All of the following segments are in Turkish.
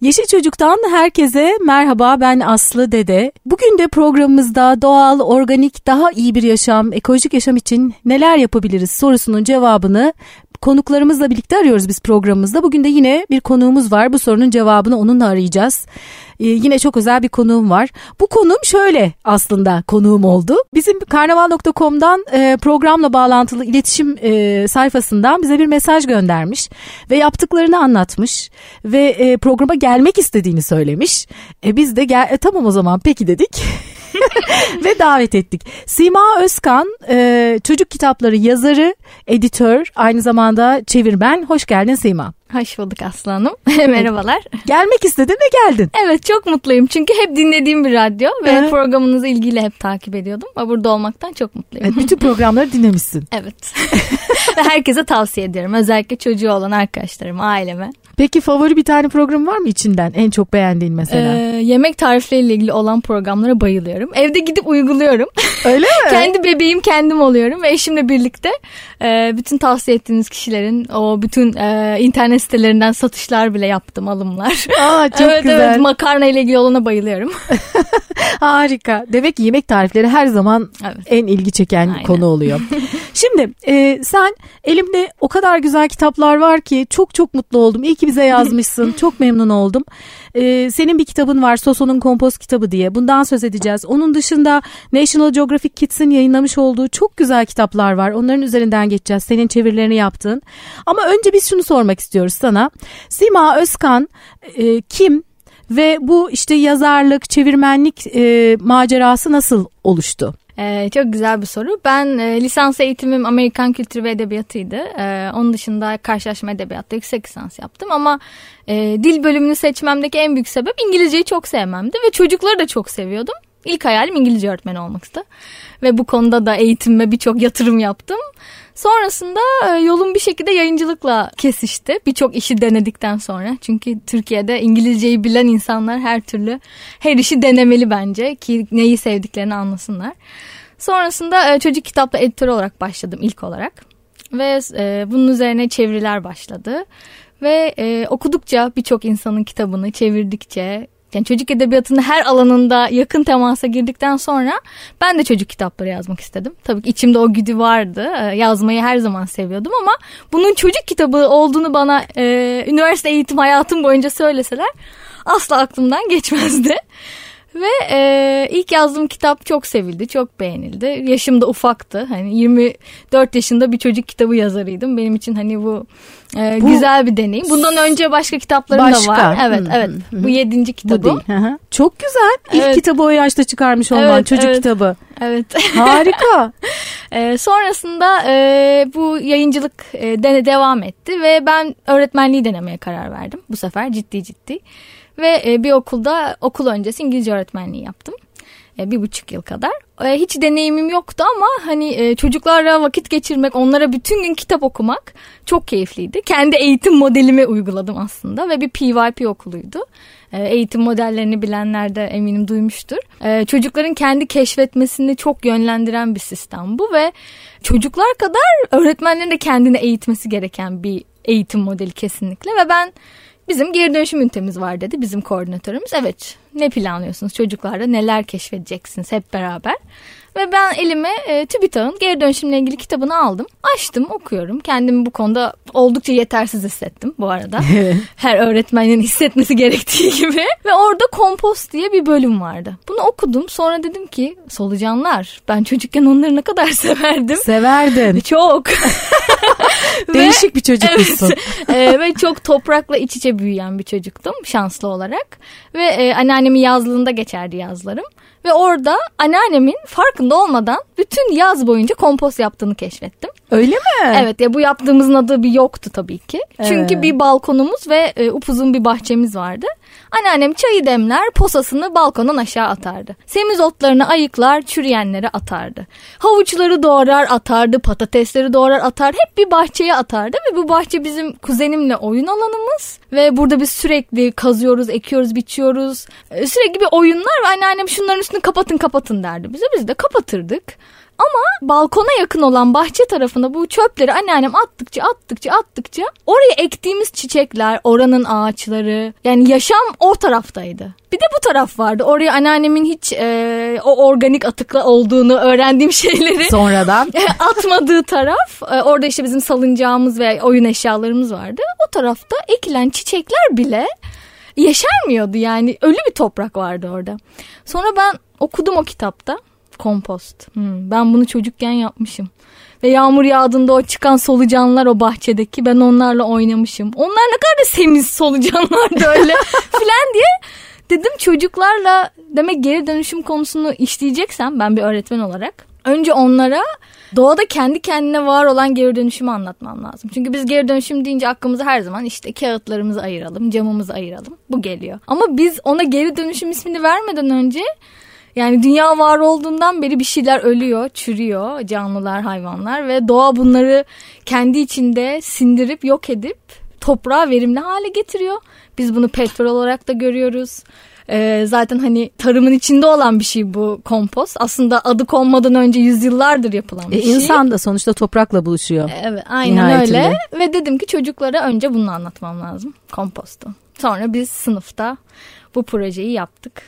Yeşil Çocuk'tan herkese merhaba ben Aslı Dede. Bugün de programımızda doğal, organik, daha iyi bir yaşam, ekolojik yaşam için neler yapabiliriz sorusunun cevabını konuklarımızla birlikte arıyoruz biz programımızda. Bugün de yine bir konuğumuz var. Bu sorunun cevabını onunla arayacağız. Ee, yine çok özel bir konuğum var. Bu konuğum şöyle aslında konuğum oldu. Bizim karnaval.com'dan e, programla bağlantılı iletişim e, sayfasından bize bir mesaj göndermiş ve yaptıklarını anlatmış ve e, programa gelmek istediğini söylemiş. E, biz de gel e, tamam o zaman peki dedik. ve davet ettik. Sima Özkan çocuk kitapları yazarı, editör, aynı zamanda çevirmen. Hoş geldin Sima. Hoş bulduk Aslı Hanım. Merhabalar. Gelmek istedin ve geldin. Evet çok mutluyum çünkü hep dinlediğim bir radyo ve evet. programınızı ilgiyle hep takip ediyordum. Ama burada olmaktan çok mutluyum. Evet, bütün programları dinlemişsin. evet. Herkese tavsiye ediyorum. Özellikle çocuğu olan arkadaşlarım, aileme. Peki favori bir tane program var mı içinden? En çok beğendiğin mesela? Ee, yemek tarifleriyle ilgili olan programlara bayılıyorum. Evde gidip uyguluyorum. Öyle mi? Kendi bebeğim kendim oluyorum ve eşimle birlikte e, bütün tavsiye ettiğiniz kişilerin o bütün e, internet sitelerinden satışlar bile yaptım alımlar. Aa çok evet, güzel. Evet makarna ile ilgili olana bayılıyorum. Harika. Demek ki yemek tarifleri her zaman evet. en ilgi çeken Aynen. konu oluyor. Şimdi e, sen elimde o kadar güzel kitaplar var ki çok çok mutlu oldum. İyi ki bize yazmışsın. çok memnun oldum. E, senin bir kitabın var Soso'nun Kompost kitabı diye. Bundan söz edeceğiz. Onun dışında National Geographic Kids'in yayınlamış olduğu çok güzel kitaplar var. Onların üzerinden geçeceğiz. Senin çevirilerini yaptın. Ama önce biz şunu sormak istiyoruz sana. Sima Özkan e, kim? Ve bu işte yazarlık, çevirmenlik e, macerası nasıl oluştu? Ee, çok güzel bir soru. Ben e, lisans eğitimim Amerikan kültürü ve edebiyatıydı. Ee, onun dışında karşılaşma edebiyatta yüksek lisans yaptım ama e, dil bölümünü seçmemdeki en büyük sebep İngilizceyi çok sevmemdi ve çocukları da çok seviyordum. İlk hayalim İngilizce öğretmeni olmaktı. Ve bu konuda da eğitimime birçok yatırım yaptım. Sonrasında e, yolum bir şekilde yayıncılıkla kesişti. Birçok işi denedikten sonra. Çünkü Türkiye'de İngilizceyi bilen insanlar her türlü her işi denemeli bence ki neyi sevdiklerini anlasınlar. Sonrasında e, çocuk kitapla editör olarak başladım ilk olarak. Ve e, bunun üzerine çeviriler başladı. Ve okudukça birçok insanın kitabını çevirdikçe yani çocuk edebiyatının her alanında yakın temasa girdikten sonra ben de çocuk kitapları yazmak istedim. Tabii ki içimde o güdü vardı. Yazmayı her zaman seviyordum ama bunun çocuk kitabı olduğunu bana e, üniversite eğitim hayatım boyunca söyleseler asla aklımdan geçmezdi. Ve e, ilk yazdığım kitap çok sevildi, çok beğenildi. Yaşım da ufaktı. Hani 24 yaşında bir çocuk kitabı yazarıydım. Benim için hani bu, e, bu güzel bir deneyim. Bundan önce başka kitaplarım başka. da var. Evet, hmm. evet. Bu yedinci kitabım. Bu değil. Çok güzel. İlk evet. kitabı o yaşta çıkarmış olman evet, çocuk evet. kitabı. Evet. Harika. e, sonrasında e, bu yayıncılık e, de, devam etti ve ben öğretmenliği denemeye karar verdim. Bu sefer ciddi ciddi. Ve e, bir okulda okul öncesi İngilizce öğretmenliği yaptım. E, bir buçuk yıl kadar. E, hiç deneyimim yoktu ama hani çocuklarla vakit geçirmek, onlara bütün gün kitap okumak çok keyifliydi. Kendi eğitim modelimi uyguladım aslında ve bir PYP okuluydu. Eğitim modellerini bilenler de eminim duymuştur. Çocukların kendi keşfetmesini çok yönlendiren bir sistem bu ve çocuklar kadar öğretmenlerin de kendini eğitmesi gereken bir eğitim modeli kesinlikle ve ben Bizim geri dönüşüm ünitemiz var dedi bizim koordinatörümüz. Evet ne planlıyorsunuz çocuklarla neler keşfedeceksiniz hep beraber. Ve ben elime e, TÜBİTAK'ın geri dönüşümle ilgili kitabını aldım. Açtım okuyorum. Kendimi bu konuda oldukça yetersiz hissettim bu arada. Her öğretmenin hissetmesi gerektiği gibi. Ve orada kompost diye bir bölüm vardı. Bunu okudum. Sonra dedim ki solucanlar. Ben çocukken onları ne kadar severdim. Severdin. Çok. Değişik bir çocukmuşsun. Evet, e, ve çok toprakla iç içe büyüyen bir çocuktum şanslı olarak. Ve e, anneannemin yazlığında geçerdi yazlarım. Ve orada anneannemin farkında olmadan bütün yaz boyunca kompost yaptığını keşfettim. Öyle mi? Evet ya bu yaptığımızın adı bir yoktu tabii ki. Çünkü evet. bir balkonumuz ve e, upuzun bir bahçemiz vardı. Anneannem çayı demler, posasını balkondan aşağı atardı. Semizotlarını ayıklar, çürüyenlere atardı. Havuçları doğrar atardı, patatesleri doğrar atardı. Hep bir bahçeye atardı ve bu bahçe bizim kuzenimle oyun alanımız. Ve burada biz sürekli kazıyoruz, ekiyoruz, biçiyoruz. Ee, sürekli bir oyunlar ve anneannem şunların üstünü kapatın kapatın derdi bize. Biz de kapatırdık. Ama balkona yakın olan bahçe tarafında bu çöpleri anneannem attıkça attıkça attıkça oraya ektiğimiz çiçekler, oranın ağaçları yani yaşam o taraftaydı. Bir de bu taraf vardı. Oraya anneannemin hiç e, o organik atıkla olduğunu öğrendiğim şeyleri Sonradan. atmadığı taraf. E, orada işte bizim salıncağımız ve oyun eşyalarımız vardı. O tarafta ekilen çiçekler bile yeşermiyordu yani. Ölü bir toprak vardı orada. Sonra ben okudum o kitapta. Kompost. Hmm, ben bunu çocukken yapmışım. Ve yağmur yağdığında o çıkan solucanlar o bahçedeki ben onlarla oynamışım. Onlar ne kadar da semiz solucanlardı öyle filan diye dedim çocuklarla demek geri dönüşüm konusunu işleyeceksem ben bir öğretmen olarak önce onlara doğada kendi kendine var olan geri dönüşümü anlatmam lazım. Çünkü biz geri dönüşüm deyince aklımıza her zaman işte kağıtlarımızı ayıralım, camımızı ayıralım. Bu geliyor. Ama biz ona geri dönüşüm ismini vermeden önce yani dünya var olduğundan beri bir şeyler ölüyor, çürüyor, canlılar, hayvanlar ve doğa bunları kendi içinde sindirip yok edip toprağı verimli hale getiriyor. Biz bunu petrol olarak da görüyoruz. Ee, zaten hani tarımın içinde olan bir şey bu kompost. Aslında adı konmadan önce yüzyıllardır yapılan bir E, şey. insan da sonuçta toprakla buluşuyor. Evet aynen Nihayetinde. öyle. Ve dedim ki çocuklara önce bunu anlatmam lazım. Kompostu. Sonra biz sınıfta bu projeyi yaptık.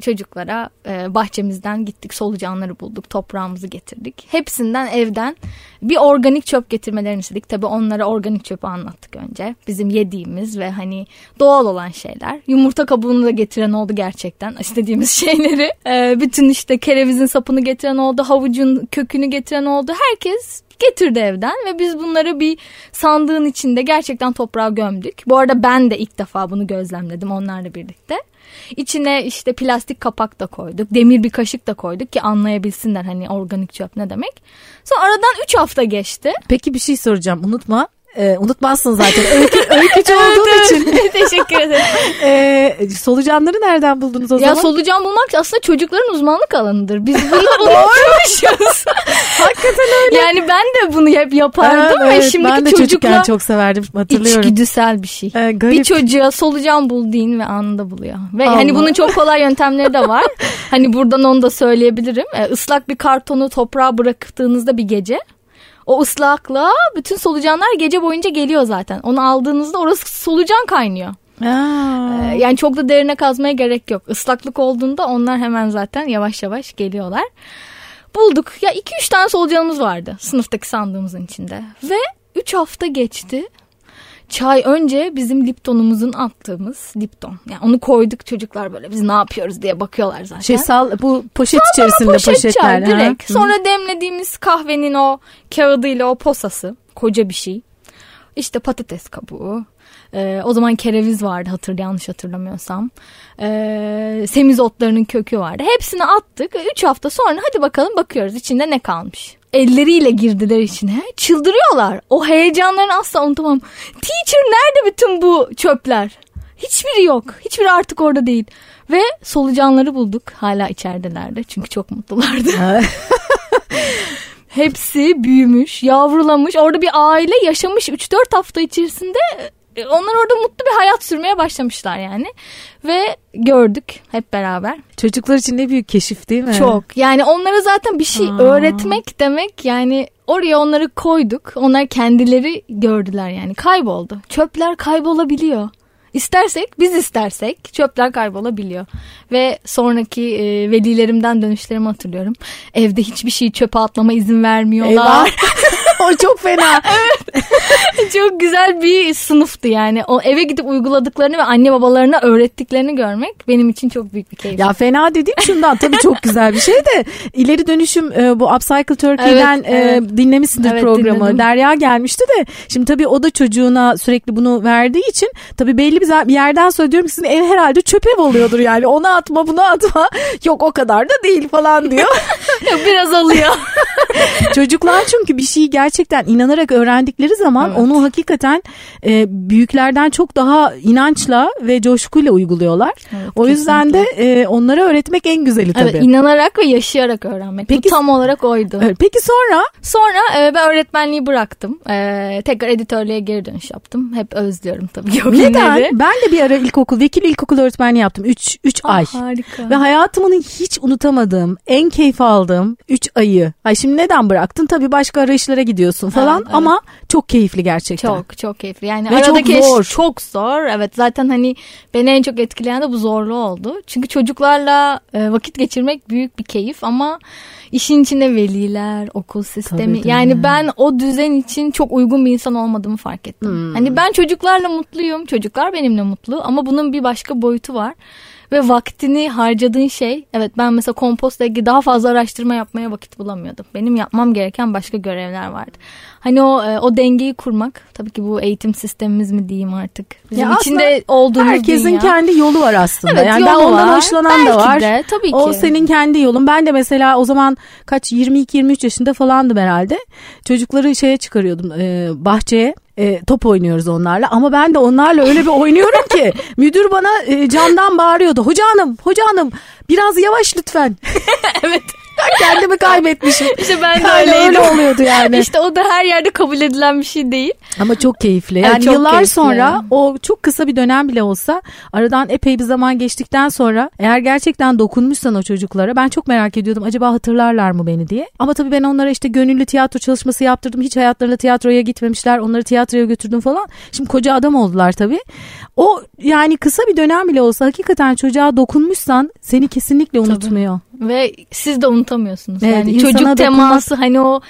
Çocuklara e, bahçemizden gittik solucanları bulduk toprağımızı getirdik. Hepsinden evden bir organik çöp getirmelerini istedik. Tabii onlara organik çöpü anlattık önce. Bizim yediğimiz ve hani doğal olan şeyler. Yumurta kabuğunu da getiren oldu gerçekten istediğimiz şeyleri. E, bütün işte kerevizin sapını getiren oldu. Havucun kökünü getiren oldu. Herkes getirdi evden ve biz bunları bir sandığın içinde gerçekten toprağa gömdük. Bu arada ben de ilk defa bunu gözlemledim onlarla birlikte. İçine işte plastik kapak da koyduk. Demir bir kaşık da koyduk ki anlayabilsinler hani organik çöp ne demek. Sonra aradan 3 hafta geçti. Peki bir şey soracağım unutma. Ee, unutmazsın zaten. Öykü, öykücü olduğun Evet, için. evet. Teşekkür ederim. Ee, solucanları nereden buldunuz o ya zaman? solucan bulmak aslında çocukların uzmanlık alanıdır. Biz bunu unutmuşuz. Hakikaten öyle. yani ben de bunu hep yapardım Evet, ve şimdiki ben de çocukken çok severdim hatırlıyorum. içgüdüsel bir şey. Ee, garip. Bir çocuğa solucan bul deyin ve anında buluyor. Ve Allah. hani bunun çok kolay yöntemleri de var. hani buradan onu da söyleyebilirim. Ee, ıslak bir kartonu toprağa bıraktığınızda bir gece o ıslaklığa bütün solucanlar gece boyunca geliyor zaten. Onu aldığınızda orası solucan kaynıyor. Aa. Ee, yani çok da derine kazmaya gerek yok. Islaklık olduğunda onlar hemen zaten yavaş yavaş geliyorlar. Bulduk. Ya 2-3 tane solucanımız vardı sınıftaki sandığımızın içinde. Ve 3 hafta geçti. Çay önce bizim Lipton'umuzun attığımız Lipton. Yani onu koyduk çocuklar böyle biz ne yapıyoruz diye bakıyorlar zaten. Şey sal bu poşet içerisinde Poşet poşetler. çay direkt. Sonra demlediğimiz kahvenin o kağıdıyla o posası. Koca bir şey. İşte patates kabuğu. Ee, o zaman kereviz vardı hatır yanlış hatırlamıyorsam. Ee, semizotlarının kökü vardı. Hepsini attık. Üç hafta sonra hadi bakalım bakıyoruz içinde ne kalmış. Elleriyle girdiler içine. Çıldırıyorlar. O heyecanlarını asla unutamam. Teacher nerede bütün bu çöpler? Hiçbiri yok. Hiçbiri artık orada değil. Ve solucanları bulduk. Hala içeridelerdi. Çünkü çok mutlulardı. Hepsi büyümüş, yavrulamış. Orada bir aile yaşamış 3-4 hafta içerisinde. E, Onlar orada mutlu bir hayat sürmeye başlamışlar yani. Ve gördük hep beraber. Çocuklar için ne büyük keşif değil mi? Çok. Yani onlara zaten bir şey Aa. öğretmek demek yani oraya onları koyduk. Onlar kendileri gördüler yani. Kayboldu. Çöpler kaybolabiliyor. İstersek biz istersek çöpler kaybolabiliyor. Ve sonraki e, velilerimden dönüşlerimi hatırlıyorum. Evde hiçbir şeyi çöpe atlama izin vermiyorlar. O çok fena. Çok güzel bir sınıftı yani. O eve gidip uyguladıklarını ve anne babalarına öğrettiklerini görmek benim için çok büyük bir keyif. Ya fena dediğim şundan tabii çok güzel bir şey de ileri dönüşüm e, bu Upcycle Turkey'den Evet, e, evet. dinlemişsindir Evet, programı. dinledim. Derya gelmişti de şimdi tabii o da çocuğuna sürekli bunu verdiği için tabii belli bir, yerden sonra diyorum ki sizin ev herhalde çöp ev oluyordur yani onu atma bunu atma yok o kadar da değil falan diyor. Biraz alıyor. Çocuklar çünkü bir şeyi gerçekten inanarak öğrendikleri zaman Evet. onu hakikaten e, büyüklerden çok daha inançla ve coşkuyla uyguluyorlar. Evet, o yüzden de e, onlara öğretmek en güzeli tabii. Evet, inanarak ve yaşayarak öğrenmek. Peki- Bu tam olarak oydu. Evet, Peki sonra Sonra e, ben öğretmenliği bıraktım. E, tekrar editörlüğe geri dönüş yaptım. Hep özlüyorum tabii o neden? Ben de bir ara ilkokul, vekil ilkokul öğretmenliği yaptım. 3 3 Ah, ay. Harika. Ve hayatımın hiç unutamadığım, en keyif aldığım aldığım 3 ayı. Ay şimdi neden bıraktın? Tabii başka arayışlara gidiyorsun falan Evet, evet. ama çok keyifli gerçekten. Çok çok keyifli. Yani Ve çok aradaki eş zor. çok zor. Evet zaten hani beni en çok etkileyen de bu zorluğu oldu. Çünkü çocuklarla e, vakit geçirmek büyük bir keyif ama işin içinde veliler, okul sistemi. Tabii. Yani ben o düzen için çok uygun bir insan olmadığımı fark ettim. Hmm. Hani ben çocuklarla mutluyum. Çocuklar benimle mutlu ama bunun bir başka boyutu var. Ve vaktini harcadığın şey evet ben mesela kompostla ilgili daha fazla araştırma yapmaya vakit bulamıyordum. Benim yapmam gereken başka görevler vardı. Hani o e, o dengeyi kurmak tabii ki bu eğitim sistemimiz mi diyeyim artık. Bizim Ya içinde olduğumuz Herkesin dünya. kendi yolu var aslında. Evet, yani ben ondan var. hoşlanan da Belki var. de, tabii ki. O senin kendi yolun. Ben de mesela o zaman kaç 22-23 yaşında falandım herhalde. Çocukları şeye çıkarıyordum e, bahçeye. E, top oynuyoruz onlarla ama ben de onlarla öyle bir oynuyorum ki müdür bana e, camdan bağırıyordu. Hoca hanım, hoca hanım biraz yavaş lütfen. evet. Kendimi kaybetmişim. İşte ben de öyleydim. öyle oluyordu yani. İşte o da her yerde kabul edilen bir şey değil. Ama çok keyifli. Yani çok yıllar keyifli. sonra o çok kısa bir dönem bile olsa aradan epey bir zaman geçtikten sonra eğer gerçekten dokunmuşsan o çocuklara ben çok merak ediyordum acaba hatırlarlar mı beni diye. Ama tabii ben onlara işte gönüllü tiyatro çalışması yaptırdım. Hiç hayatlarında tiyatroya gitmemişler. Onları tiyatroya götürdüm falan. Şimdi koca adam oldular tabii. O yani kısa bir dönem bile olsa hakikaten çocuğa dokunmuşsan seni kesinlikle unutmuyor. Ve siz de unutamıyorsunuz. Evet, yani çocuk dokunmak- teması hani o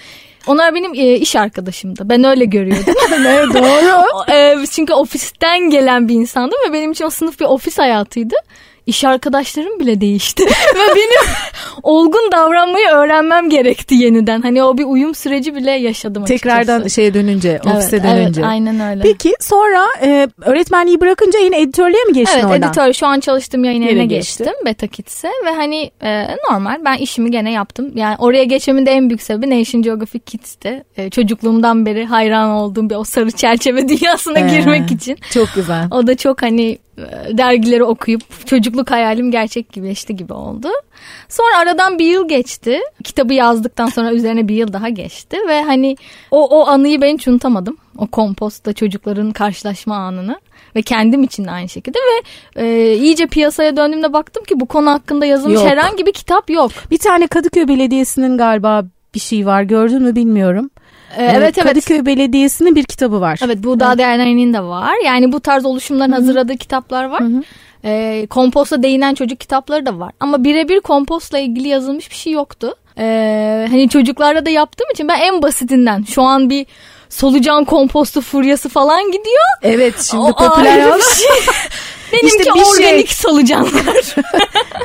onlar benim e, iş arkadaşımdı. Ben öyle görüyordum. evet doğru. E, çünkü ofisten gelen bir insandım ve benim için o sınıf bir ofis hayatıydı. İş arkadaşlarım bile değişti. ve benim olgun davranmayı öğrenmem gerekti yeniden. Hani o bir uyum süreci bile yaşadım açıkçası. Tekrardan şeye dönünce, ofise evet, dönünce. Evet aynen öyle. Peki sonra e, öğretmenliği bırakınca yine editörlüğe mi geçtin Evet oradan? editör şu an çalıştığım yayın evine geçti. geçtim Beta Kids'e ve hani e, normal ben işimi gene yaptım. Yani oraya geçmemin de en büyük sebebi Nation Geographic Kids'ti. E, çocukluğumdan beri hayran olduğum bir o sarı çerçeve dünyasına Ee, girmek için. Çok güzel. O da çok hani dergileri okuyup çocukluk hayalim gerçekleşti gibi oldu. Sonra aradan bir yıl geçti. Kitabı yazdıktan sonra üzerine bir yıl daha geçti ve hani o o anıyı ben hiç unutamadım. O kompostta çocukların karşılaşma anını ve kendim için de aynı şekilde ve e, iyice piyasaya döndüğümde baktım ki bu konu hakkında yazılmış Yok. herhangi bir kitap yok. Bir tane Kadıköy Belediyesi'nin galiba bir şey var gördün mü bilmiyorum. E, Ee, evet evet. Kadıköy Belediyesi'nin bir kitabı var. Evet bu Dağ Derneği'nin de var. Yani bu tarz oluşumların hazırladığı kitaplar var. Ee, komposta değinen çocuk kitapları da var. Ama birebir kompostla ilgili yazılmış bir şey yoktu. Ee, hani çocuklarla da yaptığım için ben en basitinden şu an bir solucan kompostu furyası falan gidiyor. Evet şimdi O popüler bir şey. Benimki İşte bir şey- organik solucanlar.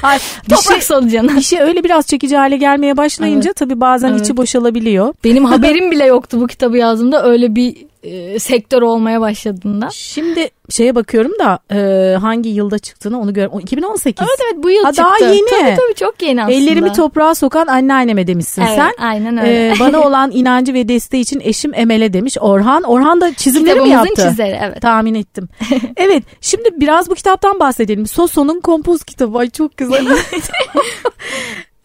Hayır, Toprak şey, solucanı. bir şey öyle biraz çekici hale gelmeye başlayınca tabii bazen Evet. içi boşalabiliyor. Benim haberim bile yoktu bu kitabı yazdığımda öyle bir e, sektör olmaya başladığında. Şimdi şeye bakıyorum da e, hangi yılda çıktığını onu gör. O 2018. Evet evet bu yıl Ha, çıktı. daha yeni. Tabii tabii çok yeni aslında. Ellerimi toprağa sokan anneanneme demişsin Evet, sen. aynen öyle. Ee, bana olan inancı ve desteği için eşim Emel'e demiş. Orhan. Orhan da çizimleri mi yaptı? çizeri evet. Tahmin ettim. evet şimdi biraz bu kitaptan bahsedelim. Soso'nun kompoz kitabı. Ay çok güzel.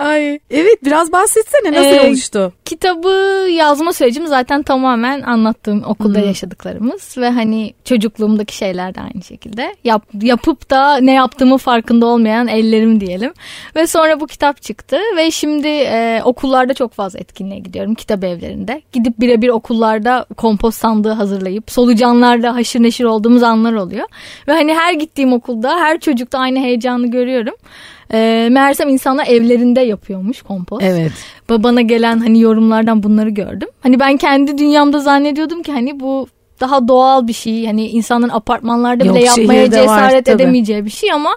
Ay evet biraz bahsetsene nasıl Ee, oluştu? Kitabı yazma sürecim zaten tamamen anlattığım okulda Hmm. yaşadıklarımız ve hani çocukluğumdaki şeyler de aynı şekilde. Yap, yapıp da ne yaptığımı farkında olmayan ellerim diyelim. Ve sonra bu kitap çıktı ve şimdi e, okullarda çok fazla etkinliğe gidiyorum kitap evlerinde. Gidip birebir okullarda kompost sandığı hazırlayıp solucanlarla haşır neşir olduğumuz anlar oluyor. Ve hani her gittiğim okulda her çocukta aynı heyecanı görüyorum. E, meğersem insanlar evlerinde yapıyormuş kompost. Evet. Ba- bana gelen hani yorumlardan bunları gördüm. Hani ben kendi dünyamda zannediyordum ki hani bu daha doğal bir şey. Hani insanın apartmanlarda Yok, bile yapmaya var, cesaret tabii. edemeyeceği bir şey ama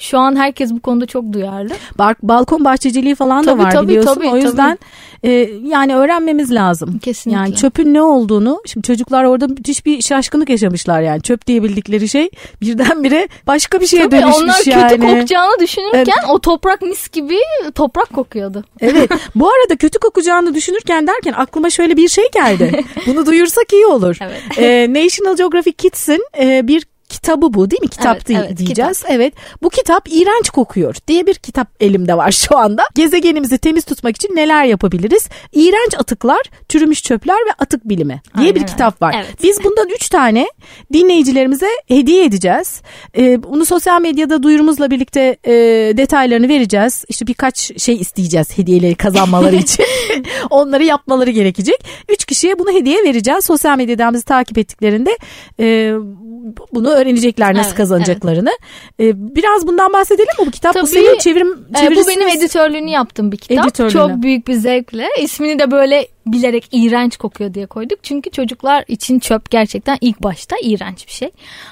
şu an herkes bu konuda çok duyarlı. Bak balkon bahçeciliği falan Tabii, da var tabii, biliyorsun. tabii, o yüzden e, yani öğrenmemiz lazım. Kesinlikle. Yani çöpün ne olduğunu şimdi çocuklar orada müthiş bir şaşkınlık yaşamışlar yani çöp diye bildikleri şey birdenbire başka bir şeye Tabii dönüşmüş onlar yani. kötü kokacağını düşünürken o toprak mis gibi toprak kokuyordu. Evet. Bu arada kötü kokacağını düşünürken derken aklıma şöyle bir şey geldi. Bunu duyursak iyi olur. Evet. Ee, National Geographic Kids'in e, bir kitabı bu değil mi? Kitap Evet, değil evet, diyeceğiz. Evet. Bu kitap iğrenç kokuyor diye bir kitap elimde var şu anda. Gezegenimizi temiz tutmak için neler yapabiliriz? İğrenç atıklar, çürümüş çöpler ve atık bilimi diye Aynen bir kitap var. Evet. Biz bundan üç tane dinleyicilerimize hediye edeceğiz. Ee, bunu sosyal medyada duyurumuzla birlikte e, detaylarını vereceğiz. İşte birkaç şey isteyeceğiz hediyeleri kazanmaları için. Onları yapmaları gerekecek. Üç kişiye bunu hediye vereceğiz. Sosyal medyadan bizi takip ettiklerinde e, bunu öğrenecekler nasıl Evet, kazanacaklarını. E, biraz bundan bahsedelim mi? Bu kitap bu Tabii. senin çevirim Ee, bu benim editörlüğünü yaptığım bir kitap. Editörlüğünü. Çok büyük bir zevkle. İsmini de böyle bilerek iğrenç kokuyor diye koyduk. Çünkü çocuklar için çöp gerçekten ilk başta iğrenç bir şey.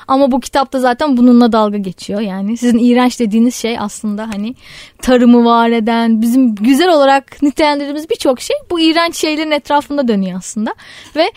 Ama bu kitapta zaten bununla dalga geçiyor. Yani sizin iğrenç dediğiniz şey aslında hani tarımı var eden, bizim güzel olarak nitelendirdiğimiz birçok şey bu iğrenç şeylerin etrafında dönüyor aslında. Ve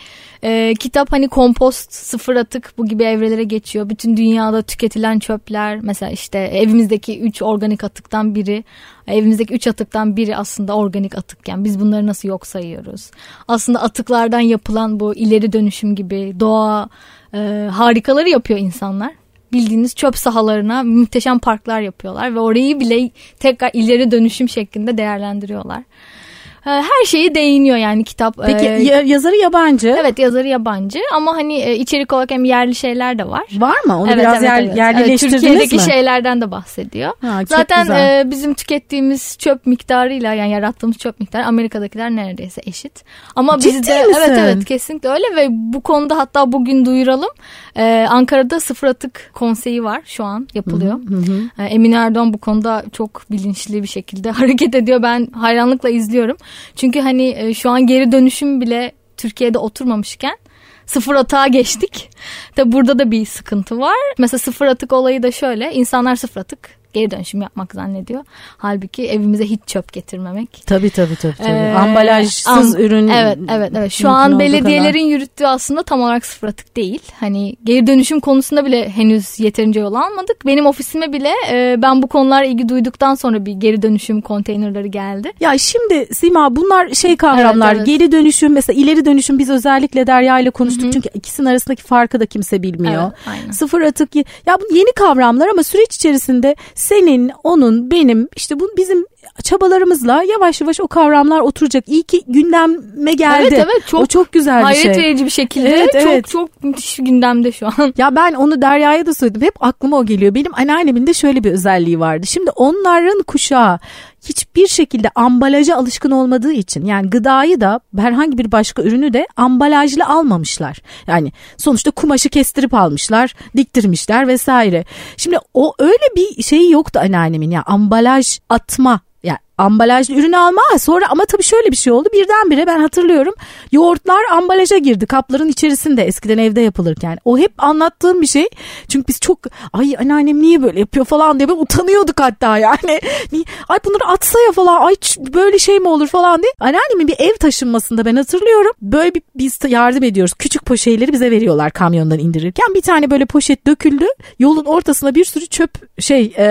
e, kitap hani kompost, sıfır atık bu gibi evrelere geçiyor. Bütün dünyada tüketilen çöpler mesela işte evimizdeki 3 organik atıktan biri, evimizdeki 3 atıktan biri aslında organik atıkken biz bunları nasıl yok sayıyoruz? Aslında atıklardan yapılan bu ileri dönüşüm gibi doğa e, harikaları yapıyor insanlar. Bildiğiniz çöp sahalarına muhteşem parklar yapıyorlar ve orayı bile tekrar ileri dönüşüm şeklinde değerlendiriyorlar. E, Her şeyi değiniyor yani kitap. Peki E, ya- yazarı yabancı. Evet yazarı yabancı ama hani e, içerik olarak hem yerli şeyler de var. Var mı? Onu Evet, biraz evet, yer, evet. yerlileştirdiniz Evet, Türkiye'deki mi? şeylerden de bahsediyor. Ha, Zaten güzel. e, bizim tükettiğimiz çöp miktarıyla yani yarattığımız çöp miktarı Amerika'dakiler neredeyse eşit. Ama Ciddi bizde misin? evet evet kesinlikle öyle ve bu konuda hatta bugün duyuralım. E, Ankara'da sıfır atık konseyi var şu an yapılıyor. E, Emine Erdoğan bu konuda çok bilinçli bir şekilde hareket ediyor. Ben hayranlıkla izliyorum. Çünkü hani e, şu an geri dönüşüm bile Türkiye'de oturmamışken sıfır atığa geçtik. Tabi burada da bir sıkıntı var. Mesela sıfır atık olayı da şöyle. İnsanlar sıfır atık geri dönüşüm yapmak zannediyor. Halbuki evimize hiç çöp getirmemek. Tabii tabii tabii. tabii. Ee, Ambalajsız am- ürün. Evet evet evet. Şu an belediyelerin yürüttüğü aslında tam olarak sıfır atık değil. Hani geri dönüşüm konusunda bile henüz yeterince yol almadık. Benim ofisime bile e, ben bu konulara ilgi duyduktan sonra bir geri dönüşüm konteynerleri geldi. Ya şimdi Sima bunlar şey kavramlar Evet, evet. geri dönüşüm mesela ileri dönüşüm biz özellikle Derya ile konuştuk çünkü ikisinin arasındaki farkı da kimse bilmiyor. Evet, aynen. Sıfır atık ya bu yeni kavramlar ama süreç içerisinde senin, onun, benim işte bu bizim çabalarımızla yavaş yavaş o kavramlar oturacak. İyi ki gündeme geldi. Evet, evet, çok o çok güzel bir Hayret şey. verici bir şekilde Evet, çok evet. çok müthiş gündemde şu an. Ya ben onu Derya'ya da söyledim. Hep aklıma o geliyor. Benim anneannemin de şöyle bir özelliği vardı. Şimdi onların kuşağı hiçbir şekilde ambalaja alışkın olmadığı için yani gıdayı da herhangi bir başka ürünü de ambalajlı almamışlar. Yani sonuçta kumaşı kestirip almışlar, diktirmişler vesaire. Şimdi o öyle bir şeyi yoktu anneannemin ya ambalaj atma ambalajlı ürünü alma. Sonra ama tabii şöyle bir şey oldu. Birdenbire ben hatırlıyorum yoğurtlar ambalaja girdi kapların içerisinde eskiden evde yapılırken. O hep anlattığım bir şey. Çünkü biz çok ay anneannem niye böyle yapıyor? falan diye utanıyorduk hatta yani. Ay bunları atsa ya falan. Ay böyle şey mi olur? falan diye. Anneannemin bir ev taşınmasında ben hatırlıyorum. Böyle bir biz yardım ediyoruz. Küçük poşetleri bize veriyorlar kamyondan indirirken. Bir tane böyle poşet döküldü. Yolun ortasına bir sürü çöp şey e,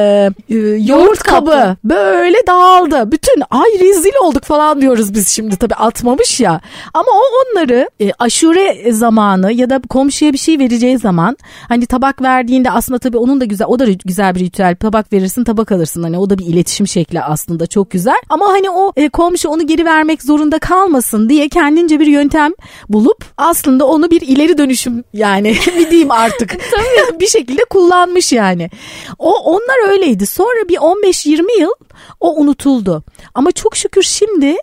e, yoğurt kabı. kabı. böyle dağıldı. Bütün ay rezil olduk falan diyoruz biz şimdi tabii atmamış ya. Ama o onları e, aşure zamanı ya da komşuya bir şey vereceği zaman hani tabak verdiğinde aslında tabii onun da güzel o da güzel bir ritüel. Tabak verirsin tabak alırsın hani o da bir iletişim şekli aslında çok güzel. Ama hani o e, komşu onu geri vermek zorunda kalmasın diye kendince bir yöntem bulup aslında onu bir ileri dönüşüm yani bir diyeyim artık. bir şekilde kullanmış yani. O onlar öyleydi. Sonra bir 15-20 yıl o unutuldu. Ama çok şükür şimdi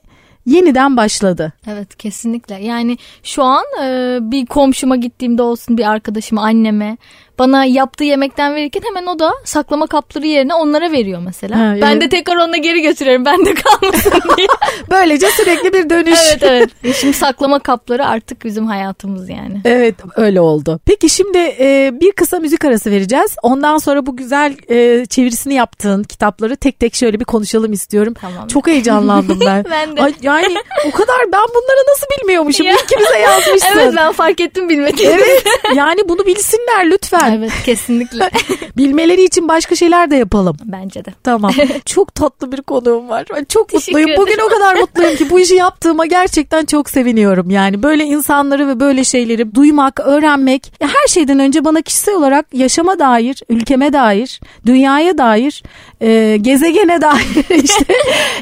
yeniden başladı. Evet kesinlikle yani şu an e, bir komşuma gittiğimde olsun bir arkadaşıma anneme bana yaptığı yemekten verirken hemen o da saklama kapları yerine onlara veriyor mesela. Ha, ben de tekrar onunla geri götürüyorum bende kalmasın diye. Böylece sürekli bir dönüş. evet evet E, şimdi saklama kapları artık bizim hayatımız yani. Evet öyle oldu. Peki şimdi e, bir kısa müzik arası vereceğiz. Ondan sonra bu güzel e, çevirisini yaptığın kitapları tek tek şöyle bir konuşalım istiyorum. Tamam. Çok heyecanlandım ben. Ben de. Ay, yani o kadar ben bunları nasıl bilmiyormuşum. Ya. İyi ki bize yazmışsın. Evet ben fark ettim bilmediğimi. Evet yani bunu bilsinler lütfen. Lütfen. Evet kesinlikle. Bilmeleri için başka şeyler de yapalım. Bence de. Tamam. çok tatlı bir konuğum var. Ben çok Teşekkür mutluyum. Bugün o kadar mutluyum ki bu işi yaptığıma gerçekten çok seviniyorum. Yani böyle insanları ve böyle şeyleri duymak, öğrenmek her şeyden önce bana kişisel olarak yaşama dair, ülkeme dair, dünyaya dair, e, gezegene dair, işte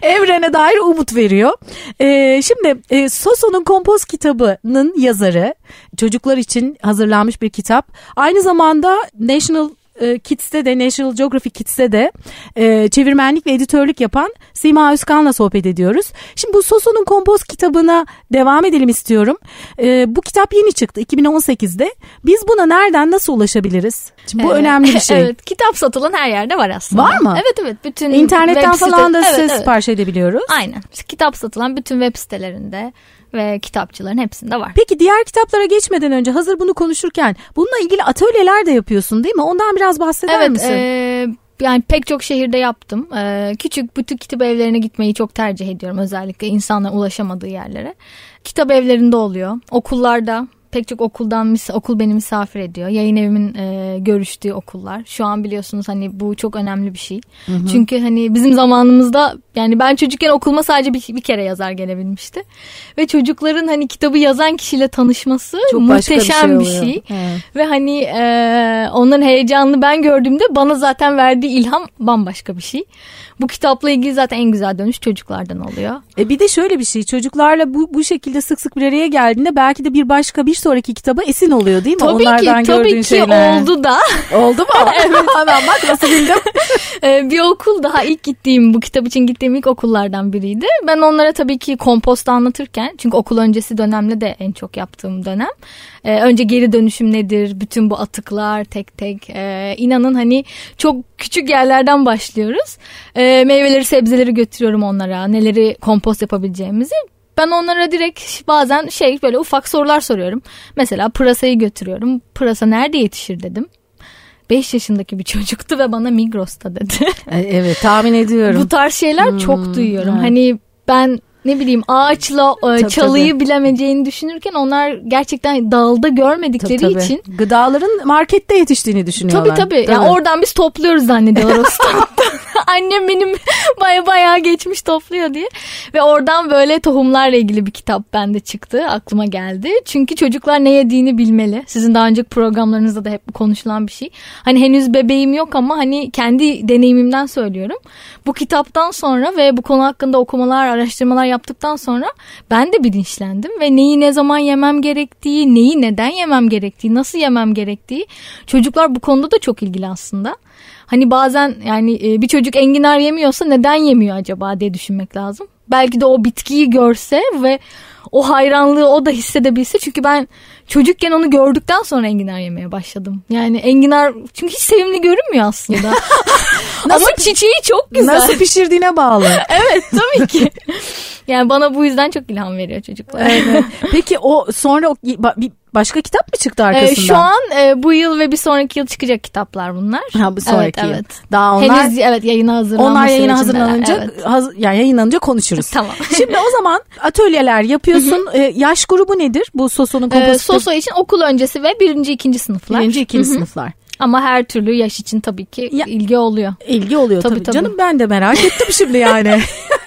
evrene dair umut veriyor. E, şimdi e, Soso'nun Kompoz kitabının yazarı, çocuklar için hazırlanmış bir kitap. Aynı zamanda National e, Kids'te de National Geographic Kids'te de e, çevirmenlik ve editörlük yapan Sima Özkan'la sohbet ediyoruz. Şimdi bu Soso'nun Kompoz kitabına devam edelim istiyorum. E, bu kitap yeni çıktı 2018'de. Biz buna nereden nasıl ulaşabiliriz? Şimdi bu Evet. önemli bir şey. evet kitap satılan her yerde var aslında. Var mı? Evet evet. Bütün İnternetten web falan da site- size Evet, evet. sipariş edebiliyoruz. Aynen. Kitap satılan bütün web sitelerinde ve kitapçıların hepsinde var. Peki diğer kitaplara geçmeden önce hazır bunu konuşurken bununla ilgili atölyeler de yapıyorsun değil mi? Ondan biraz bahseder Evet, misin? e, yani pek çok şehirde yaptım. E, küçük butik kitap evlerine gitmeyi çok tercih ediyorum. Özellikle insanların ulaşamadığı yerlere. Kitap evlerinde oluyor. Okullarda pek çok okuldan mis- okul beni misafir ediyor. Yayın evimin e, görüştüğü okullar. Şu an biliyorsunuz hani bu çok önemli bir şey. Çünkü hani bizim zamanımızda yani ben çocukken okuluma sadece bir, bir kere yazar gelebilmişti. Ve çocukların hani kitabı yazan kişiyle tanışması Çok bir muhteşem şey bir şey. Evet. Ve hani e, onların heyecanını ben gördüğümde bana zaten verdiği ilham bambaşka bir şey. Bu kitapla ilgili zaten en güzel dönüş çocuklardan oluyor. E bir de şöyle bir şey çocuklarla bu, bu şekilde sık sık bir araya geldiğinde belki de bir başka bir sonraki kitaba esin oluyor değil mi? Tabii Onlardan ki tabii ki şeyler. oldu da Oldu mu? Hemen bak nasıl bildim. e, bir okul daha ilk gittiğim bu kitap için gittiğim ilk okullardan biriydi. Ben onlara tabii ki kompost anlatırken çünkü okul öncesi dönemle de en çok yaptığım dönem. E, önce geri dönüşüm nedir? Bütün bu atıklar tek tek. E, inanın hani çok küçük yerlerden başlıyoruz. Meyveleri sebzeleri götürüyorum onlara. Neleri kompost yapabileceğimizi. Ben onlara direkt bazen şey böyle ufak sorular soruyorum. Mesela pırasayı götürüyorum. Pırasa nerede yetişir dedim. 5 yaşındaki bir çocuktu ve bana Migros'ta dedi. E, evet tahmin ediyorum. Bu tarz şeyler Hmm, çok duyuyorum. evet. Hani ben ne bileyim ağaçla e, Tabii, çalıyı bilemeyeceğini düşünürken onlar gerçekten dalda görmedikleri Tabii, tabii. için Gıdaların markette yetiştiğini düşünüyorlar. Tabii tabii. Yani oradan biz topluyoruz zannediyorlar o standtan. Annem benim baya bayağı geçmiş topluyor diye. Ve oradan böyle tohumlarla ilgili bir kitap bende çıktı. Aklıma geldi. Çünkü çocuklar ne yediğini bilmeli. Sizin daha önceki programlarınızda da hep konuşulan bir şey. Hani henüz bebeğim yok ama hani kendi deneyimimden söylüyorum. Bu kitaptan sonra ve bu konu hakkında okumalar, araştırmalar yaptıktan sonra ben de bilinçlendim. Ve neyi ne zaman yemem gerektiği, neyi neden yemem gerektiği, nasıl yemem gerektiği. Çocuklar bu konuda da çok ilgili aslında. Hani bazen yani e, bir çocuk enginar yemiyorsa neden yemiyor acaba diye düşünmek lazım. Belki de o bitkiyi görse ve o hayranlığı o da hissedebilse. Çünkü ben çocukken onu gördükten sonra enginar yemeye başladım. Yani enginar çünkü hiç sevimli görünmüyor aslında. Ama çiçeği çok güzel. Nasıl pişirdiğine bağlı. Evet tabii ki. Yani bana bu yüzden çok ilham veriyor çocuklar. Evet. Peki o sonra o, bir başka kitap mı çıktı Ee, arkasından? şu an e, bu yıl ve bir sonraki yıl çıkacak kitaplar bunlar. ha, bu sonraki evet, yıl. evet. Daha onlar Henüz evet yayına hazırlanma onlar yayına hazırlanınca Evet. haz- yani yayınlanınca konuşuruz. Tamam. Şimdi o zaman atölyeler yapıyorsun. Ee, yaş grubu nedir bu Soso'nun Ee, Soso için okul öncesi ve birinci ikinci sınıflar. Birinci, ikinci sınıflar. Ama her türlü yaş için tabii ki Ya- ilgi oluyor. İlgi oluyor tabii. Tabii, tabii. Canım ben de merak ettim şimdi yani.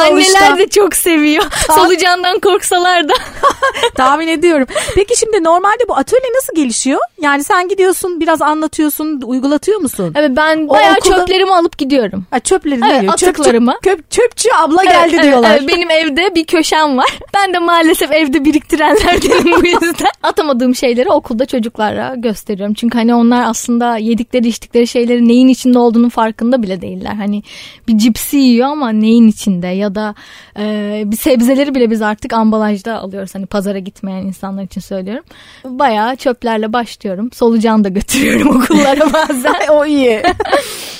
Anneler de çok seviyor. Solucandan korksalar da. Tahmin ediyorum. Peki şimdi normalde bu atölye nasıl gelişiyor? Yani sen gidiyorsun biraz anlatıyorsun, uygulatıyor musun? Evet ben O bayağı okulda- çöplerimi alıp gidiyorum. Ha, çöpleri Evet. Çöpçü, atıklarımı. köp- çöpçü abla Evet, geldi evet, diyorlar. evet. benim evde bir köşem var. Ben de maalesef evde biriktirenlerdenim bu yüzden. Atamadığım şeyleri okulda çocuklara gösteriyorum. Çünkü hani onlar aslında yedikleri içtikleri şeylerin neyin içinde olduğunun farkında bile değiller. Hani bir cipsi yiyor ama neyin içinde ya da e, bir sebzeleri bile biz artık ambalajda alıyoruz. Hani pazara gitmeyen insanlar için söylüyorum. Bayağı çöplerle başlıyorum. Solucan da götürüyorum okullara bazen. o iyi.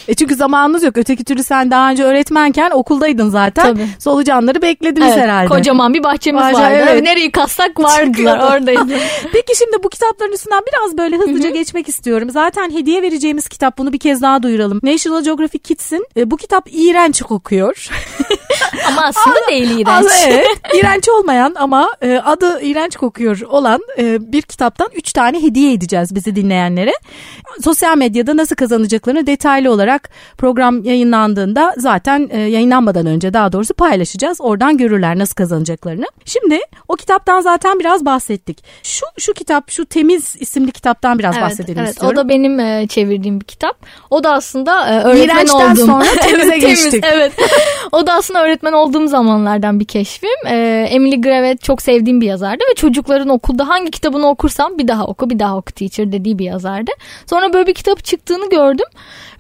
e çünkü zamanınız yok. Öteki türlü sen daha önce öğretmenken okuldaydın zaten. Tabii. Solucanları beklediniz Evet, herhalde. Kocaman bir bahçemiz Bahçe, vardı. evet. Nereyi kassak vardılar oradaydı. Peki şimdi bu kitapların üstünden biraz böyle hızlıca geçmek istiyorum. Zaten hediye vereceğimiz kitap bunu bir kez daha duyuralım. National Geographic Kids'in e, bu kitap iğrenç kokuyor. Ama aslında değil iğrenç. Aslında evet, iğrenç olmayan ama e, adı iğrenç kokuyor olan e, bir kitaptan 3 tane hediye edeceğiz bizi dinleyenlere. Sosyal medyada nasıl kazanacaklarını detaylı olarak program yayınlandığında zaten e, yayınlanmadan önce daha doğrusu paylaşacağız. Oradan görürler nasıl kazanacaklarını. Şimdi o kitaptan zaten biraz bahsettik. Şu şu kitap, şu Temiz isimli kitaptan biraz Evet, bahsedelim evet. istiyorum. O da benim e, çevirdiğim bir kitap. O da aslında e, öğretmen İğrençten olduğum. sonra temize Evet, temiz, geçtik. evet. O da aslında öğretmen olduğum zamanlardan bir keşfim. E, Emily Gravet çok sevdiğim bir yazardı ve çocukların okulda hangi kitabını okursam bir daha oku bir daha oku teacher dediği bir yazardı. Sonra böyle bir kitap çıktığını gördüm.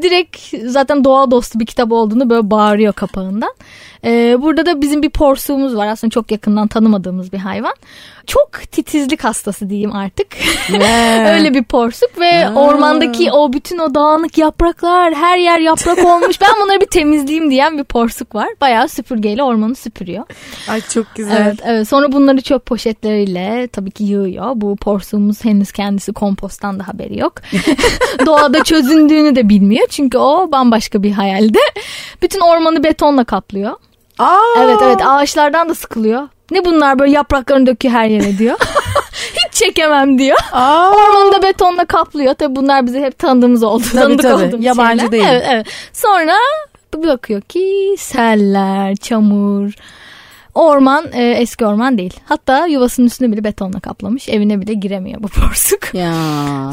Direkt zaten doğa dostu bir kitap olduğunu böyle bağırıyor kapağından. E, burada da bizim bir porsuğumuz var aslında çok yakından tanımadığımız bir hayvan. Çok titizlik hastası diyeyim artık. Öyle bir porsuk ve Ha. ormandaki o bütün o dağınık yapraklar her yer yaprak olmuş. Ben bunları bir temizleyeyim diyen bir porsuk var. Bayağı süpürgeyle ormanı süpürüyor. Ay çok güzel. Evet, evet. Sonra bunları çöp poşetleriyle tabii ki yığıyor. Bu porsuğumuz henüz kendisi komposttan da haberi yok. Doğada çözündüğünü de bilmiyor. Çünkü o bambaşka bir hayalde. Bütün ormanı betonla kaplıyor. Aa, Evet evet ağaçlardan da sıkılıyor. Ne bunlar böyle yapraklarını döküyor her yere diyor. Hiç çekemem diyor. Aa, Ormanı da betonla kaplıyor. Tabii bunlar bize hep tanıdığımız oldu. Tabii, tanıdık tabii. olduğumuz Yabancı şeyler. değil. Evet, evet. Sonra bir bakıyor ki seller, çamur. Orman e, eski orman değil. Hatta yuvasının üstünü bile betonla kaplamış. Evine bile giremiyor bu porsuk. ya.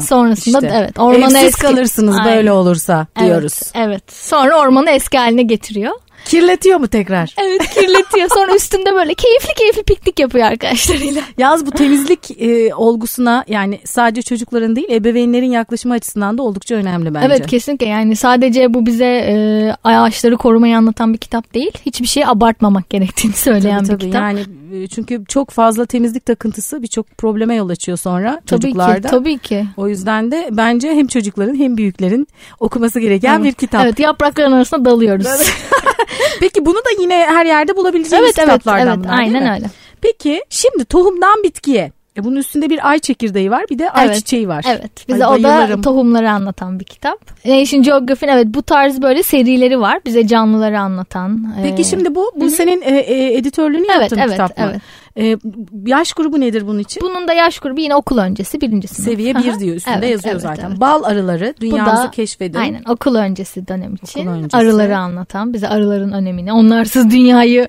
Sonrasında İşte. evet ormanı Evsiz eski... kalırsınız Aynen. böyle olursa diyoruz. Evet, evet. Sonra ormanı eski haline getiriyor. Kirletiyor mu tekrar? Evet kirletiyor. Sonra üstünde böyle keyifli keyifli piknik yapıyor arkadaşlarıyla. Yaz bu temizlik e, olgusuna yani sadece çocukların değil ebeveynlerin yaklaşımı açısından da oldukça önemli bence. Evet kesinlikle yani sadece bu bize e, ağaçları korumayı anlatan bir kitap değil. Hiçbir şeyi abartmamak gerektiğini söyleyen Tabii, bir tabii. kitap. Yani e, çünkü çok fazla temizlik takıntısı birçok probleme yol açıyor sonra tabii çocuklarda. ki tabii ki. O yüzden de bence hem çocukların hem büyüklerin okuması gereken Evet. bir kitap. Evet yaprakların arasında dalıyoruz. Peki bunu da yine her yerde bulabileceğimiz evet kitaplardan evet bunlar, değil aynen mi? öyle. Peki şimdi tohumdan bitkiye. E bunun üstünde bir ay çekirdeği var bir de ay Evet, çiçeği var. Evet bize Ay, o da tohumları anlatan bir kitap. Nation Geographic'in evet bu tarz böyle serileri var. Bize canlıları anlatan. Peki e, şimdi bu bu senin e, e, editörlüğünü Evet yaptığın evet kitap mı? evet. E, yaş grubu nedir bunun için? Bunun da yaş grubu yine okul öncesi birinci sınıf. Seviye. 1 diyor üstünde Evet, yazıyor evet, zaten. evet. Bal arıları dünyamızı da- keşfedin. Aynen okul öncesi dönem için öncesi. arıları anlatan bize arıların önemini onlarsız dünyayı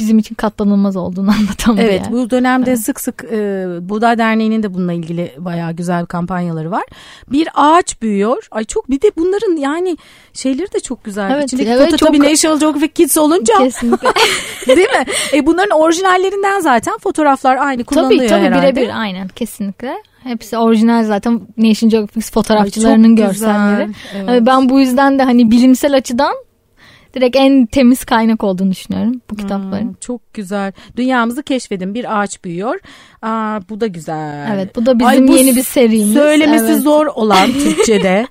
bizim için katlanılmaz olduğunu anlatan bir Evet yer. bu dönemde sık sık e, Buğday Derneği'nin de bununla ilgili bayağı güzel kampanyaları var. Bir ağaç büyüyor. Ay çok bir de bunların yani şeyleri de çok güzel. Evet, İçindeki evet, çok- tabii National Geographic Kids olunca Kesinlikle. değil mi? E, bunların orijinallerinden zaten fotoğraflar aynı kullanılıyor tabii tabii herhalde. birebir aynen kesinlikle. Hepsi orijinal zaten National Geographic fotoğrafçılarının Ay, görselleri. güzel, evet. Ben bu yüzden de hani bilimsel açıdan direkt en temiz kaynak olduğunu düşünüyorum bu kitapların. Hmm, çok güzel. Dünyamızı keşfedin. Bir ağaç büyüyor. Aa, bu da güzel. Evet bu da bizim Ay, bu yeni bir serimiz. Söylemesi Evet. zor olan Türkçe'de.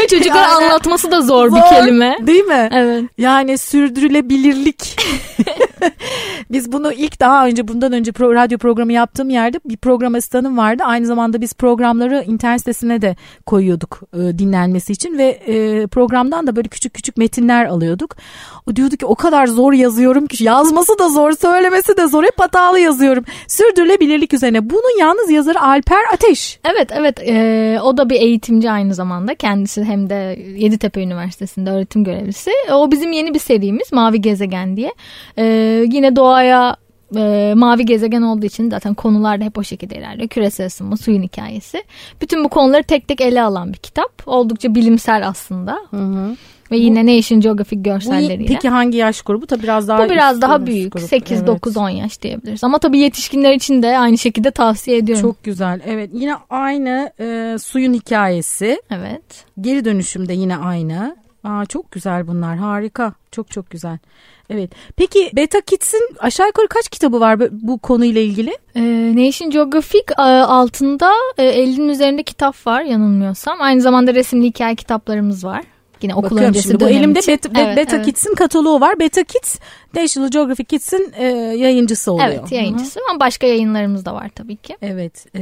Ve çocuklara Yani- anlatması da zor, bir Zor, kelime. Değil mi? Evet. Yani sürdürülebilirlik. biz bunu ilk daha önce bundan önce pro, radyo programı yaptığım yerde bir program asistanım vardı. Aynı zamanda biz programları internet sitesine de koyuyorduk e, dinlenmesi için ve e, programdan da böyle küçük küçük metinler alıyorduk. O diyordu ki o kadar zor yazıyorum ki yazması da zor, söylemesi de zor. Hep hatalı yazıyorum. Sürdürülebilirlik üzerine. Bunun yalnız yazarı Alper Ateş. Evet evet Ee, o da bir eğitimci aynı zamanda kendisi hem de Yeditepe Üniversitesi'nde öğretim görevlisi. O bizim yeni bir serimiz Mavi Gezegen diye. Ee, yine doğaya e, mavi gezegen olduğu için zaten konular da hep o şekilde ilerliyor. Küresel ısınma, suyun hikayesi. Bütün bu konuları tek tek ele alan bir kitap. Oldukça bilimsel aslında. Ve yine Nation Geographic Bu, görselleriyle. peki hangi yaş grubu? Tabii biraz daha Bu biraz daha büyük. grup. 8, Evet. 9, 10 yaş diyebiliriz. Ama tabii yetişkinler için de aynı şekilde tavsiye ediyorum. Çok güzel. Evet yine aynı e, suyun hikayesi. Evet. Geri dönüşümde yine aynı. Aa, çok güzel bunlar harika. Çok çok güzel. Evet. Peki Beta Kids'in aşağı yukarı kaç kitabı var bu- konuyla ilgili? Ee, Nation Geographic e, altında e, 50'nin üzerinde kitap var yanılmıyorsam. Aynı zamanda resimli hikaye kitaplarımız var. Yine okul Bakıyorum öncesi şimdi. Bu elimde için. Beta, Be- Evet, Beta evet. Kids'in kataloğu var. Beta Kids National Geographic Kids'in e, yayıncısı oluyor. Evet yayıncısı ama başka yayınlarımız da var tabii ki. Evet. e,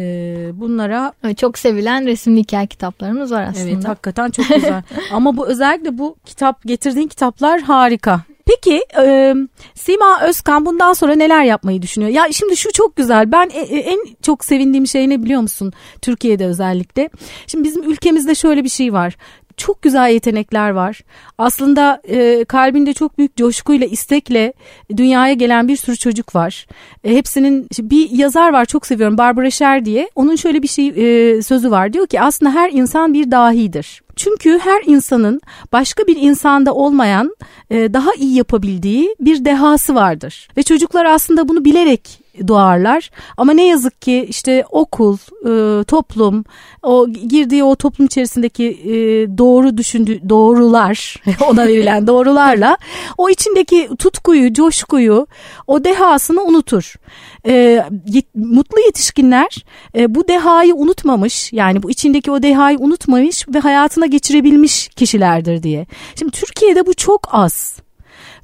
bunlara Evet, çok sevilen resimli hikaye kitaplarımız var aslında. evet hakikaten çok güzel. Ama bu özellikle bu kitap getirdiğin kitaplar harika. Peki e, Sima Özkan bundan sonra neler yapmayı düşünüyor? Ya şimdi şu çok güzel. Ben e, e, en çok sevindiğim şey ne biliyor musun? Türkiye'de özellikle. Şimdi bizim ülkemizde şöyle bir şey var çok güzel yetenekler var. Aslında e, kalbinde çok büyük coşkuyla, istekle dünyaya gelen bir sürü çocuk var. E, hepsinin bir yazar var çok seviyorum Barbara Sher diye. Onun şöyle bir şey e, sözü var. Diyor ki aslında her insan bir dahidir. Çünkü her insanın başka bir insanda olmayan e, daha iyi yapabildiği bir dehası vardır. Ve çocuklar aslında bunu bilerek doğarlar. Ama ne yazık ki işte okul, e, toplum, o girdiği o toplum içerisindeki e, doğru düşündüğü doğrular, ona verilen doğrularla o içindeki tutkuyu, coşkuyu, o dehasını unutur. E, mutlu yetişkinler bu dehayı unutmamış, yani bu içindeki o dehayı unutmamış ve hayatına geçirebilmiş kişilerdir diye. Şimdi Türkiye'de bu çok az.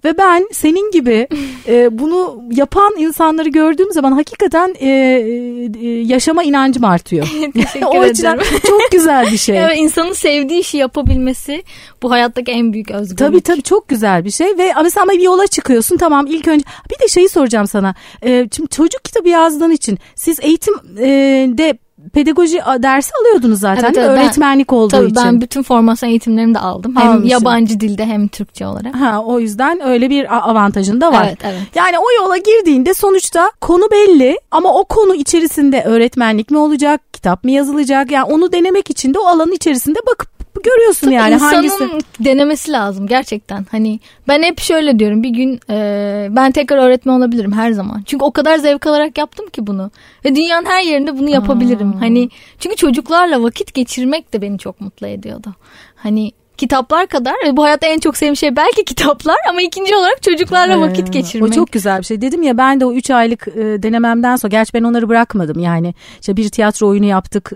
Ve ben senin gibi e, bunu yapan insanları gördüğüm zaman hakikaten e, e, yaşama inancım artıyor. o açıdan çok güzel bir şey. Evet, insanın sevdiği işi yapabilmesi bu hayattaki en büyük özgürlük. Tabii tabii çok güzel bir şey ve mesela ama bir yola çıkıyorsun tamam ilk önce bir de şeyi soracağım sana. E, şimdi çocuk kitabı yazdığın için siz eğitimde pedagoji dersi alıyordunuz zaten evet, evet, öğretmenlik ben, olduğu tabii için. Ben bütün formasyon eğitimlerimi de aldım. Hem Almışım. yabancı dilde hem Türkçe olarak. Ha o yüzden öyle bir avantajın da var. Evet, evet. Yani o yola girdiğinde sonuçta konu belli ama o konu içerisinde öğretmenlik mi olacak, kitap mı yazılacak? Yani onu denemek için de o alanın içerisinde bakıp görüyorsun Tabii yani insanın hangisi. denemesi lazım gerçekten. Hani ben hep şöyle diyorum bir gün e, ben tekrar öğretmen olabilirim her zaman. Çünkü o kadar zevk alarak yaptım ki bunu. Ve dünyanın her yerinde bunu yapabilirim. Aa. Hani çünkü çocuklarla vakit geçirmek de beni çok mutlu ediyordu. Hani kitaplar kadar bu hayatta en çok sevdiğim şey belki kitaplar ama ikinci olarak çocuklarla vakit geçirmek. O çok güzel bir şey. Dedim ya ben de o 3 aylık e, denememden sonra gerçi ben onları bırakmadım yani. işte bir tiyatro oyunu yaptık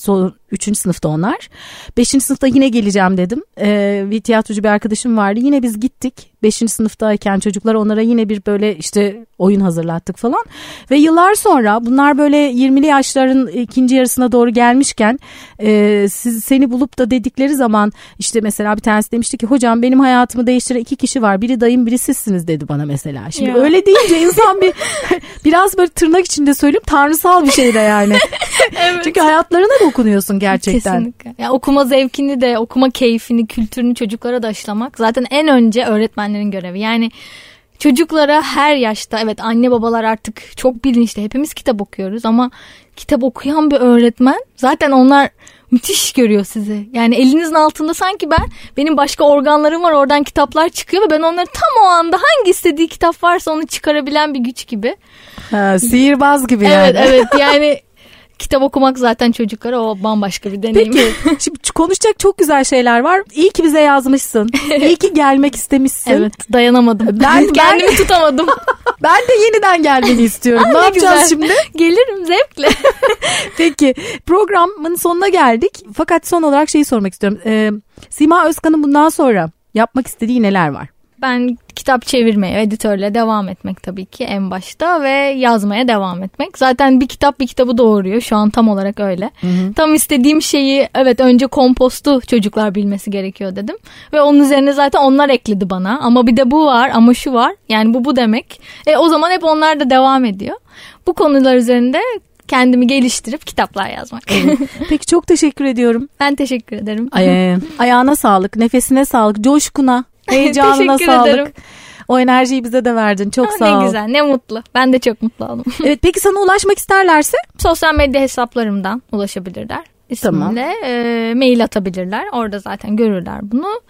son 3. sınıfta onlar. 5. sınıfta yine geleceğim dedim. Ee, bir tiyatrocu bir arkadaşım vardı. Yine biz gittik. 5. sınıftayken çocuklar onlara yine bir böyle işte oyun hazırlattık falan. Ve yıllar sonra bunlar böyle 20'li yaşların ikinci yarısına doğru gelmişken e, siz seni bulup da dedikleri zaman işte mesela bir tanesi demişti ki hocam benim hayatımı değiştiren iki kişi var. Biri dayım biri sizsiniz dedi bana mesela. Şimdi ya. öyle deyince insan bir biraz böyle tırnak içinde söyleyeyim tanrısal bir şey de yani. evet. Çünkü hayatlarına dokunuyorsun gerçekten. Kesinlikle. Ya okuma zevkini de okuma keyfini kültürünü çocuklara da aşılamak zaten en önce öğretmenlerin görevi. Yani çocuklara her yaşta evet anne babalar artık çok bilinçli hepimiz kitap okuyoruz ama kitap okuyan bir öğretmen zaten onlar müthiş görüyor sizi. Yani elinizin altında sanki ben benim başka organlarım var oradan kitaplar çıkıyor ve ben onları tam o anda hangi istediği kitap varsa onu çıkarabilen bir güç gibi. Ha, sihirbaz gibi yani. Evet evet yani kitap okumak zaten çocuklara o bambaşka bir deneyim. Peki şimdi konuşacak çok güzel şeyler var. İyi ki bize yazmışsın. İyi ki gelmek istemişsin. Evet dayanamadım. Ben kendimi tutamadım. ben de yeniden gelmeni istiyorum. Aa, ne, ne yapacağız şimdi? Gelirim zevkle. Peki programın sonuna geldik. Fakat son olarak şeyi sormak istiyorum. Ee, Sima Özkan'ın bundan sonra yapmak istediği neler var? Ben kitap çevirmeye, editörle devam etmek tabii ki en başta ve yazmaya devam etmek. Zaten bir kitap bir kitabı doğuruyor. Şu an tam olarak öyle. Hı hı. Tam istediğim şeyi evet önce kompostu çocuklar bilmesi gerekiyor dedim. Ve onun üzerine zaten onlar ekledi bana. Ama bir de bu var ama şu var. Yani bu bu demek. E, o zaman hep onlar da devam ediyor. Bu konular üzerinde kendimi geliştirip kitaplar yazmak. Evet. Peki çok teşekkür ediyorum. Ben teşekkür ederim. Ay, ayağına sağlık, nefesine sağlık, coşkuna. Heyecanına sağlık. Ederim. O enerjiyi bize de verdin. Çok ha, sağ ol. Ne güzel, ne mutlu. Ben de çok mutlu oldum. evet, peki sana ulaşmak isterlerse? Sosyal medya hesaplarımdan ulaşabilirler. İsmimle tamam. e, mail atabilirler. Orada zaten görürler bunu.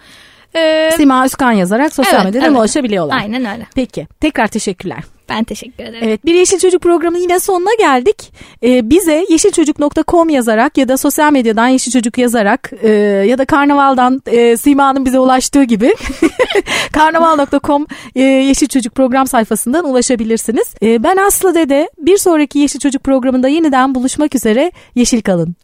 Ee, Sima Özkan yazarak sosyal evet, medyadan evet. ulaşabiliyorlar. Aynen öyle. Peki. Tekrar teşekkürler. Ben teşekkür ederim. Evet bir Yeşil Çocuk programı yine sonuna geldik. Ee, bize yeşilçocuk.com yazarak ya da sosyal medyadan Yeşil Çocuk yazarak e, ya da Karnaval'dan e, Sima'nın bize ulaştığı gibi karnaval.com e, Yeşil Çocuk program sayfasından ulaşabilirsiniz. E, ben Aslı Dede bir sonraki Yeşil Çocuk programında yeniden buluşmak üzere. Yeşil kalın.